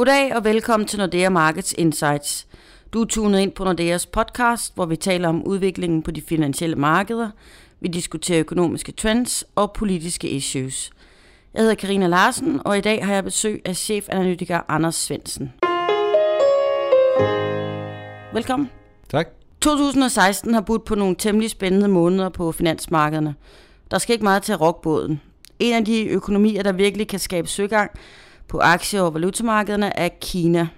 Goddag og velkommen til Nordea Markets Insights. Du er tunet ind på Nordeas podcast, hvor vi taler om udviklingen på de finansielle markeder. Vi diskuterer økonomiske trends og politiske issues. Jeg hedder Karina Larsen, og i dag har jeg besøg af chefanalytiker Anders Svensen. Velkommen. Tak. 2016 har budt på nogle temmelig spændende måneder på finansmarkederne. Der skal ikke meget til at rokke båden. En af de økonomier, der virkelig kan skabe søgang på aktie- og valutamarkederne, er Kina.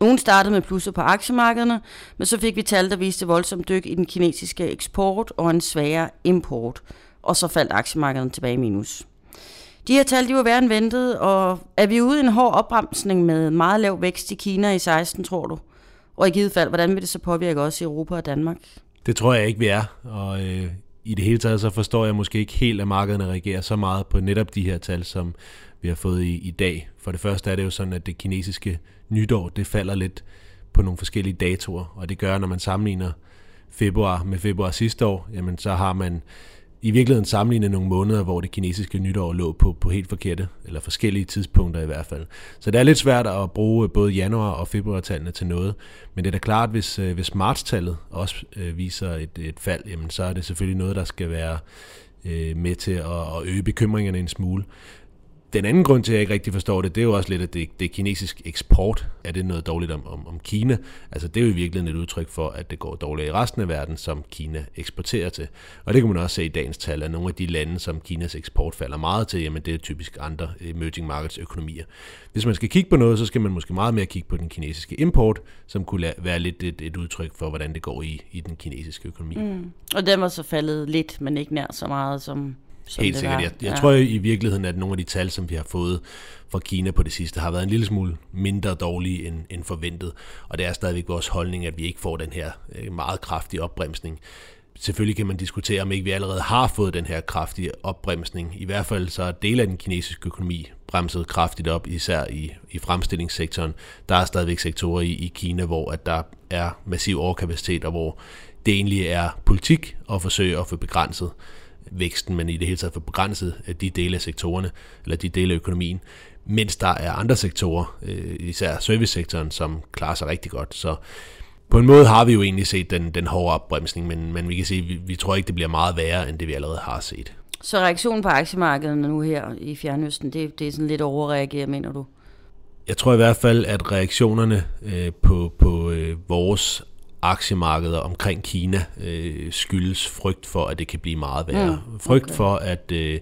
Ugen startede med plusser på aktiemarkederne, men så fik vi tal, der viste voldsomt dyk i den kinesiske eksport og en svagere import. Og så faldt aktiemarkederne tilbage i minus. De her tal de var værre end ventet, og er vi ude i en hård opbremsning med meget lav vækst i Kina i 16, tror du? Og i givet fald, hvordan vil det så påvirke os i Europa og Danmark? Det tror jeg ikke, vi er. Og øh, i det hele taget, så forstår jeg måske ikke helt, at markederne reagerer så meget på netop de her tal, som vi har fået i, i dag. For det første er det jo sådan, at det kinesiske nytår, det falder lidt på nogle forskellige datoer, og det gør, når man sammenligner februar med februar sidste år, jamen så har man i virkeligheden sammenligne nogle måneder, hvor det kinesiske nytår lå på, på helt forkerte, eller forskellige tidspunkter i hvert fald. Så det er lidt svært at bruge både januar- og februartallene til noget, men det er da klart, hvis, øh, hvis martstallet også øh, viser et, et fald, jamen så er det selvfølgelig noget, der skal være øh, med til at, at øge bekymringerne en smule. Den anden grund til, at jeg ikke rigtig forstår det, det er jo også lidt, at det, det er kinesisk eksport. Er det noget dårligt om, om, om Kina? Altså det er jo i virkeligheden et udtryk for, at det går dårligt i resten af verden, som Kina eksporterer til. Og det kan man også se i dagens tal, at nogle af de lande, som Kinas eksport falder meget til, jamen det er typisk andre emerging markets økonomier. Hvis man skal kigge på noget, så skal man måske meget mere kigge på den kinesiske import, som kunne være lidt et, et udtryk for, hvordan det går i, i den kinesiske økonomi. Mm. Og den var så faldet lidt, men ikke nær så meget som som Helt sikkert. Jeg, jeg ja. tror i virkeligheden, at nogle af de tal, som vi har fået fra Kina på det sidste, har været en lille smule mindre dårlige end, end forventet. Og det er stadigvæk vores holdning, at vi ikke får den her øh, meget kraftige opbremsning. Selvfølgelig kan man diskutere, om ikke vi allerede har fået den her kraftige opbremsning. I hvert fald så er del af den kinesiske økonomi bremset kraftigt op, især i, i fremstillingssektoren. Der er stadigvæk sektorer i, i Kina, hvor at der er massiv overkapacitet, og hvor det egentlig er politik at forsøge at få begrænset væksten, men i det hele taget for begrænset de dele af sektorerne, eller de dele af økonomien, mens der er andre sektorer, øh, især servicesektoren, som klarer sig rigtig godt. Så på en måde har vi jo egentlig set den, den hårde opbremsning, men, men vi kan sige, vi, vi tror ikke, det bliver meget værre, end det vi allerede har set. Så reaktionen på aktiemarkedet nu her i Fjernøsten, det, det er sådan lidt overreageret, mener du? Jeg tror i hvert fald, at reaktionerne øh, på, på øh, vores aktiemarkeder omkring Kina øh, skyldes frygt for, at det kan blive meget værre. Mm, okay. Frygt for, at, øh,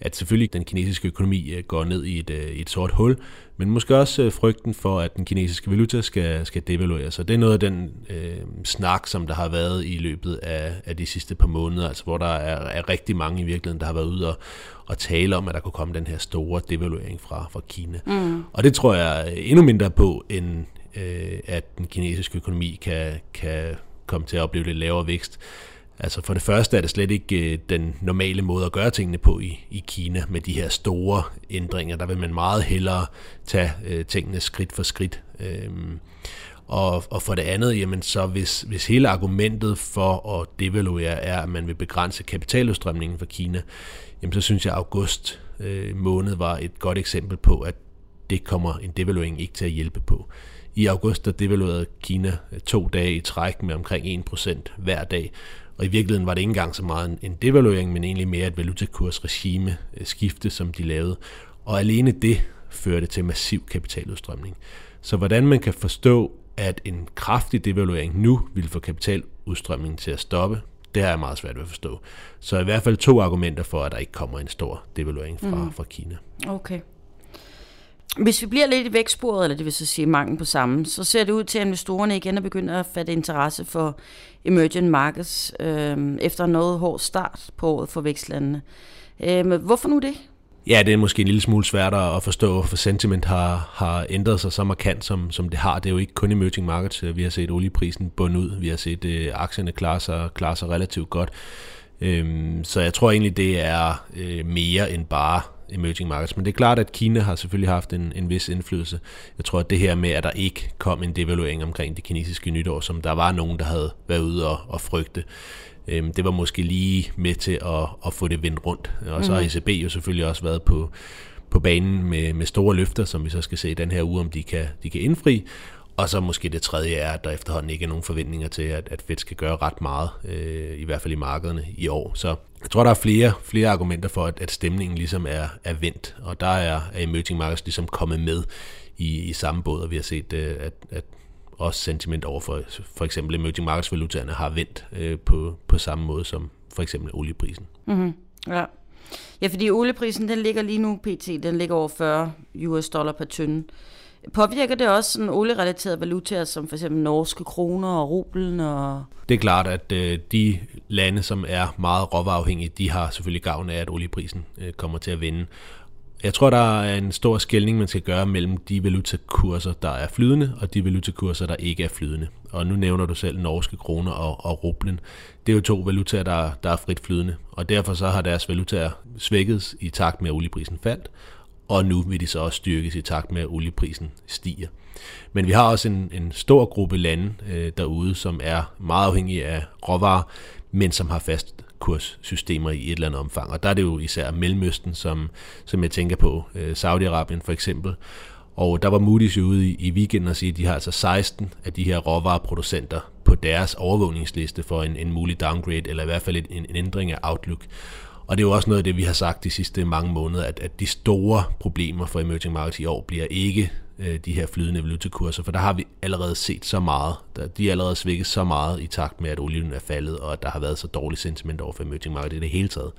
at selvfølgelig den kinesiske økonomi øh, går ned i et, øh, et sort hul, men måske også øh, frygten for, at den kinesiske valuta skal, skal devalueres. Så det er noget af den øh, snak, som der har været i løbet af, af de sidste par måneder, altså hvor der er, er rigtig mange i virkeligheden, der har været ude og, og tale om, at der kunne komme den her store devaluering fra, fra Kina. Mm. Og det tror jeg endnu mindre på, end, øh, at den kinesiske økonomi kan, kan komme til at opleve lidt lavere vækst. Altså for det første er det slet ikke øh, den normale måde at gøre tingene på i, i Kina med de her store ændringer. Der vil man meget hellere tage øh, tingene skridt for skridt. Øhm, og, og for det andet, jamen så hvis, hvis hele argumentet for at devaluere er, at man vil begrænse kapitaludstrømningen fra Kina, jamen så synes jeg, at august øh, måned var et godt eksempel på, at det kommer en devaluering ikke til at hjælpe på. I august der devaluerede Kina to dage i træk med omkring 1% hver dag, og i virkeligheden var det ikke engang så meget en devaluering, men egentlig mere et valutakursregime øh, skifte, som de lavede. Og alene det førte til massiv kapitaludstrømning. Så hvordan man kan forstå, at en kraftig devaluering nu vil få kapitaludstrømningen til at stoppe, det har jeg meget svært ved at forstå. Så i hvert fald to argumenter for, at der ikke kommer en stor devaluering fra, mm. fra Kina. Okay. Hvis vi bliver lidt i vækstsporet, eller det vil så sige mangel på samme, så ser det ud til, at investorerne igen er begyndt at fatte interesse for emerging markets øh, efter noget hård start på året for vækstlandene. Øh, hvorfor nu det? Ja, det er måske en lille smule svært at forstå, for sentiment har, har ændret sig så markant, som, som det har. Det er jo ikke kun emerging markets. Øh, vi har set olieprisen bunde ud. Vi har set øh, aktierne klare sig, klare sig relativt godt. Øhm, så jeg tror egentlig, det er øh, mere end bare emerging markets. Men det er klart, at Kina har selvfølgelig haft en, en vis indflydelse. Jeg tror, at det her med, at der ikke kom en devaluering omkring det kinesiske nytår, som der var nogen, der havde været ude og, og frygte, øhm, det var måske lige med til at, at få det vendt rundt. Og så har mhm. ECB jo selvfølgelig også været på, på banen med, med store løfter, som vi så skal se den her uge, om de kan, de kan indfri. Og så måske det tredje er, at der efterhånden ikke er nogen forventninger til, at, at Fed skal gøre ret meget, øh, i hvert fald i markederne i år. Så jeg tror, der er flere, flere argumenter for, at, at stemningen ligesom er, er vendt, og der er, er emerging markets ligesom kommet med i, i samme båd, og vi har set, øh, at, at også sentiment over for, for eksempel emerging markets valutaerne har vendt øh, på, på samme måde som for eksempel olieprisen. Mm-hmm. Ja. ja, fordi olieprisen den ligger lige nu, pt. den ligger over 40 US dollar per tynde. Påvirker det også sådan olierelaterede valutaer, som for eksempel norske kroner og rublen? Og... Det er klart, at øh, de lande, som er meget råvareafhængige, de har selvfølgelig gavn af, at olieprisen øh, kommer til at vende. Jeg tror, der er en stor skældning, man skal gøre mellem de valutakurser, der er flydende, og de valutakurser, der ikke er flydende. Og nu nævner du selv norske kroner og, og rublen. Det er jo to valutaer, der, der er frit flydende, og derfor så har deres valutaer svækket i takt med, at olieprisen faldt, og nu vil de så også styrkes i takt med, at olieprisen stiger. Men vi har også en, en stor gruppe lande øh, derude, som er meget afhængige af råvarer, men som har fast kurssystemer i et eller andet omfang. Og der er det jo især Mellemøsten, som, som jeg tænker på, øh, Saudi-Arabien for eksempel. Og der var Moody's jo ude i, i weekenden og sige, at de har altså 16 af de her råvareproducenter på deres overvågningsliste for en, en mulig downgrade, eller i hvert fald en, en ændring af outlook. Og det er jo også noget af det, vi har sagt de sidste mange måneder, at, at de store problemer for emerging markets i år bliver ikke øh, de her flydende valutakurser, for der har vi allerede set så meget. Der, de er allerede svækket så meget i takt med, at olien er faldet, og at der har været så dårligt sentiment over for emerging markets i det hele taget.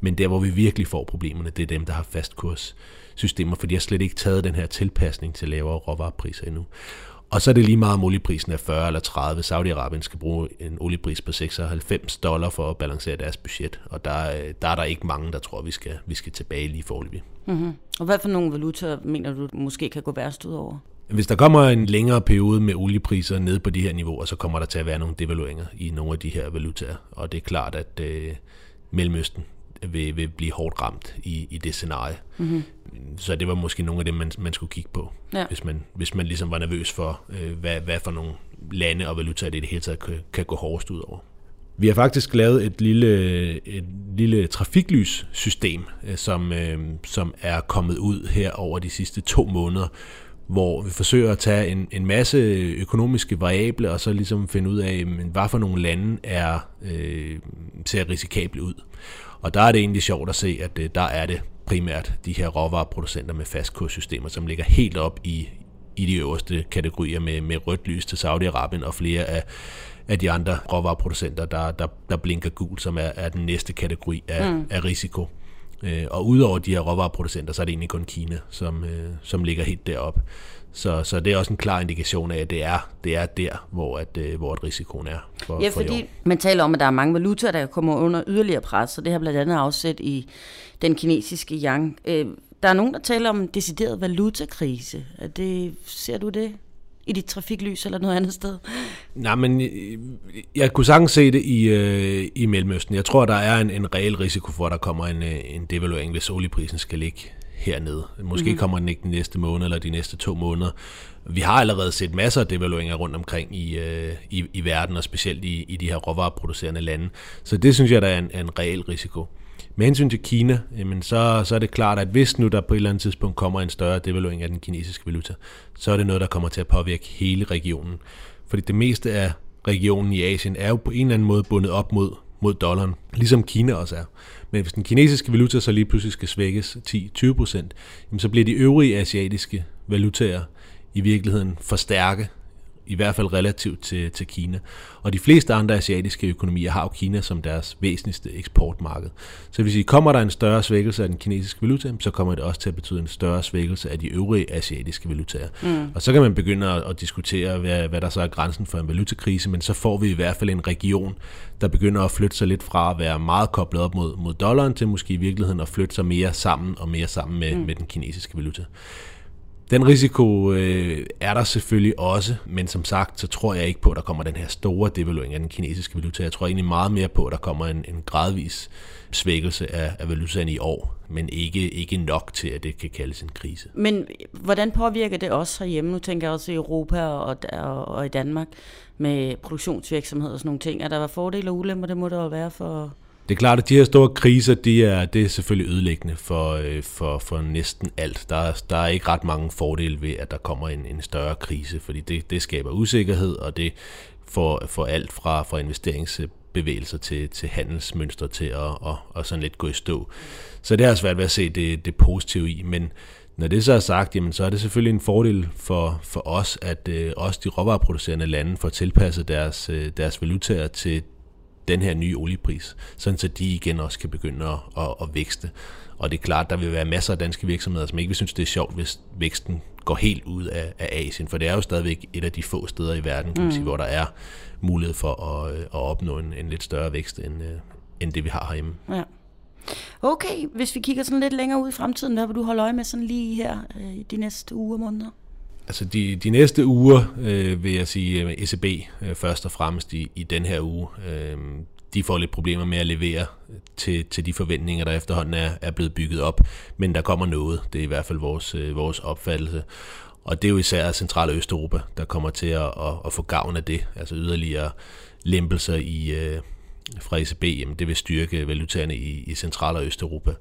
Men der, hvor vi virkelig får problemerne, det er dem, der har fastkurssystemer, for de har slet ikke taget den her tilpasning til lavere råvarepriser endnu. Og så er det lige meget, om olieprisen er 40 eller 30. Saudi-Arabien skal bruge en oliepris på 96 dollar for at balancere deres budget. Og der, der er der ikke mange, der tror, vi skal, vi skal tilbage lige forløbig. Mm-hmm. Og hvad for nogle valutaer mener du måske kan gå værst ud over? Hvis der kommer en længere periode med oliepriser ned på de her niveauer, så kommer der til at være nogle devalueringer i nogle af de her valutaer. Og det er klart, at øh, Mellemøsten vil, vil blive hårdt ramt i, i det scenarie. Mm-hmm. Så det var måske nogle af dem, man, man skulle kigge på, ja. hvis, man, hvis man ligesom var nervøs for, øh, hvad, hvad for nogle lande og valutaer det i det hele taget kan, kan gå hårdest ud over. Vi har faktisk lavet et lille, et lille trafiklyssystem, øh, som, øh, som er kommet ud her over de sidste to måneder, hvor vi forsøger at tage en, en masse økonomiske variable og så ligesom finde ud af, men hvad for nogle lande er, øh, ser risikable ud. Og der er det egentlig sjovt at se, at øh, der er det primært de her råvareproducenter med fastkurssystemer, som ligger helt op i, i de øverste kategorier med, med rødt lys til Saudi-Arabien og flere af, af de andre råvareproducenter, der, der, der blinker gul, som er, er den næste kategori af, mm. af risiko. Øh, og udover de her råvareproducenter, så er det egentlig kun Kina, som, øh, som ligger helt deroppe. Så, så det er også en klar indikation af, at det er, det er der, hvor, at, øh, hvor at risikoen er for, Ja, fordi for man taler om, at der er mange valutaer, der kommer under yderligere pres, så det har blandt andet afsæt i den kinesiske yang. Øh, der er nogen, der taler om en decideret valutakrise. Er det, ser du det? i dit trafiklys eller noget andet sted? Nej, men øh, jeg kunne sagtens se det i, øh, i Mellemøsten. Jeg tror, der er en, en reel risiko for, at der kommer en, øh, en devaluering, hvis olieprisen skal ligge hernede. Måske mm. kommer den ikke den næste måned eller de næste to måneder. Vi har allerede set masser af devalueringer rundt omkring i, øh, i, i verden, og specielt i, i de her råvareproducerende lande. Så det synes jeg, der er en, en reel risiko. Med hensyn til Kina, jamen så, så er det klart, at hvis nu der på et eller andet tidspunkt kommer en større devaluering af den kinesiske valuta, så er det noget, der kommer til at påvirke hele regionen. Fordi det meste af regionen i Asien er jo på en eller anden måde bundet op mod, mod dollaren, ligesom Kina også er. Men hvis den kinesiske valuta så lige pludselig skal svækkes 10-20%, så bliver de øvrige asiatiske valutaer i virkeligheden forstærke i hvert fald relativt til, til Kina. Og de fleste andre asiatiske økonomier har jo Kina som deres væsentligste eksportmarked. Så hvis I kommer der en større svækkelse af den kinesiske valuta, så kommer det også til at betyde en større svækkelse af de øvrige asiatiske valutaer. Mm. Og så kan man begynde at, at diskutere, hvad, hvad der så er grænsen for en valutakrise, men så får vi i hvert fald en region, der begynder at flytte sig lidt fra at være meget koblet op mod, mod dollaren, til måske i virkeligheden at flytte sig mere sammen og mere sammen med, mm. med den kinesiske valuta. Den risiko øh, er der selvfølgelig også, men som sagt, så tror jeg ikke på, at der kommer den her store devaluering af den kinesiske valuta. Jeg tror egentlig meget mere på, at der kommer en, en gradvis svækkelse af, af valutaen i år, men ikke, ikke nok til, at det kan kaldes en krise. Men hvordan påvirker det også herhjemme? Nu tænker jeg også i Europa og, og, og i Danmark med produktionsvirksomhed og sådan nogle ting. Er der fordele og ulemper? Det må der jo være for det er klart, at de her store kriser, de er, det er selvfølgelig ødelæggende for, øh, for, for næsten alt. Der, der er ikke ret mange fordele ved, at der kommer en, en større krise, fordi det, det skaber usikkerhed, og det får, får alt fra, fra investeringsbevægelser til, til handelsmønstre til at og, og sådan lidt gå i stå. Så det har svært ved at se det, det positive i, men når det så er sagt, jamen, så er det selvfølgelig en fordel for, for os, at øh, også de råvareproducerende lande får tilpasset deres, øh, deres valutaer til den her nye oliepris, sådan så de igen også kan begynde at, at, at vækste. Og det er klart, der vil være masser af danske virksomheder, som ikke vil synes, det er sjovt, hvis væksten går helt ud af, af Asien, for det er jo stadigvæk et af de få steder i verden, kan man sige, mm. hvor der er mulighed for at, at opnå en, en lidt større vækst, end, øh, end det vi har herhjemme. Ja. Okay, hvis vi kigger sådan lidt længere ud i fremtiden, hvad vil du holde øje med sådan lige her øh, de næste uger og måneder? Altså de, de næste uger, øh, vil jeg sige, øh, ECB øh, først og fremmest i, i den her uge, øh, de får lidt problemer med at levere til, til de forventninger, der efterhånden er, er blevet bygget op. Men der kommer noget. Det er i hvert fald vores, øh, vores opfattelse. Og det er jo især Central- og Østeuropa, der kommer til at, at, at få gavn af det. Altså yderligere lempelser i, øh, fra ECB, jamen det vil styrke valutaerne i, i Central- og Østeuropa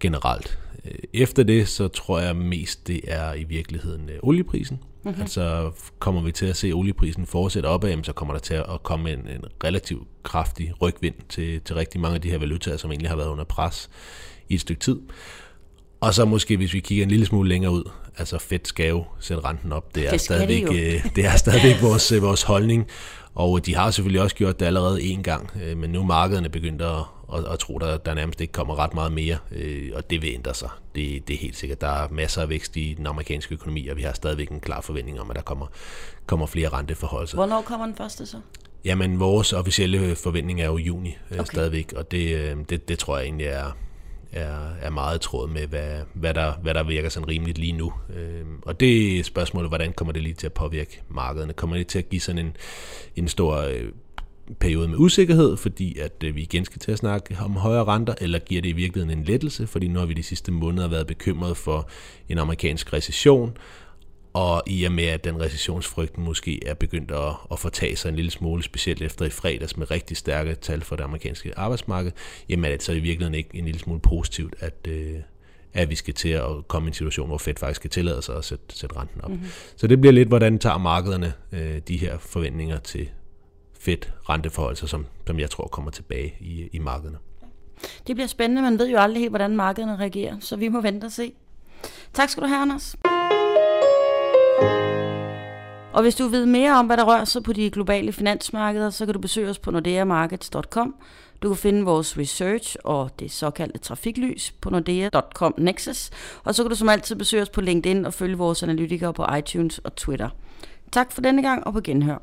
generelt. Øh, efter det, så tror jeg mest, det er i virkeligheden øh, olieprisen. Mm-hmm. Altså kommer vi til at se olieprisen fortsætte opad, så kommer der til at komme en, en relativt kraftig rygvind til, til rigtig mange af de her valutaer, som egentlig har været under pres i et stykke tid. Og så måske, hvis vi kigger en lille smule længere ud, altså Fed skal jo sætte renten op. Det er det stadigvæk, det, øh, det er stadigvæk vores, vores holdning. Og de har selvfølgelig også gjort det allerede en gang, øh, men nu er markederne begyndt at, at, at tro, at der nærmest ikke kommer ret meget mere, øh, og det vil ændre sig. Det, det er helt sikkert. Der er masser af vækst i den amerikanske økonomi, og vi har stadigvæk en klar forventning om, at der kommer, kommer flere renteforhold. Hvornår kommer den første så? Jamen, vores officielle forventning er jo juni okay. stadigvæk, og det, det, det tror jeg egentlig er, er, er meget tråd med, hvad, hvad, der, hvad der virker sådan rimeligt lige nu. Øh, og det spørgsmål, hvordan kommer det lige til at påvirke markederne? Kommer det til at give sådan en, en stor øh, periode med usikkerhed, fordi at øh, vi igen skal til at snakke om højere renter, eller giver det i virkeligheden en lettelse, fordi nu har vi de sidste måneder været bekymret for en amerikansk recession, og i og med, at den recessionsfrygten måske er begyndt at, at fortage sig en lille smule, specielt efter i fredags med rigtig stærke tal for det amerikanske arbejdsmarked, jamen er det så i virkeligheden ikke en lille smule positivt, at, øh, at vi skal til at komme i en situation, hvor Fed faktisk skal tillade sig at sætte, sætte renten op. Mm-hmm. Så det bliver lidt, hvordan tager markederne øh, de her forventninger til Fed renteforhold, som, som jeg tror kommer tilbage i, i markederne. Det bliver spændende, man ved jo aldrig helt, hvordan markederne reagerer, så vi må vente og se. Tak skal du have, Anders. Og hvis du vil mere om, hvad der rører sig på de globale finansmarkeder, så kan du besøge os på nordeamarkets.com. Du kan finde vores research og det såkaldte trafiklys på nordea.com Nexus. Og så kan du som altid besøge os på LinkedIn og følge vores analytikere på iTunes og Twitter. Tak for denne gang og på genhør.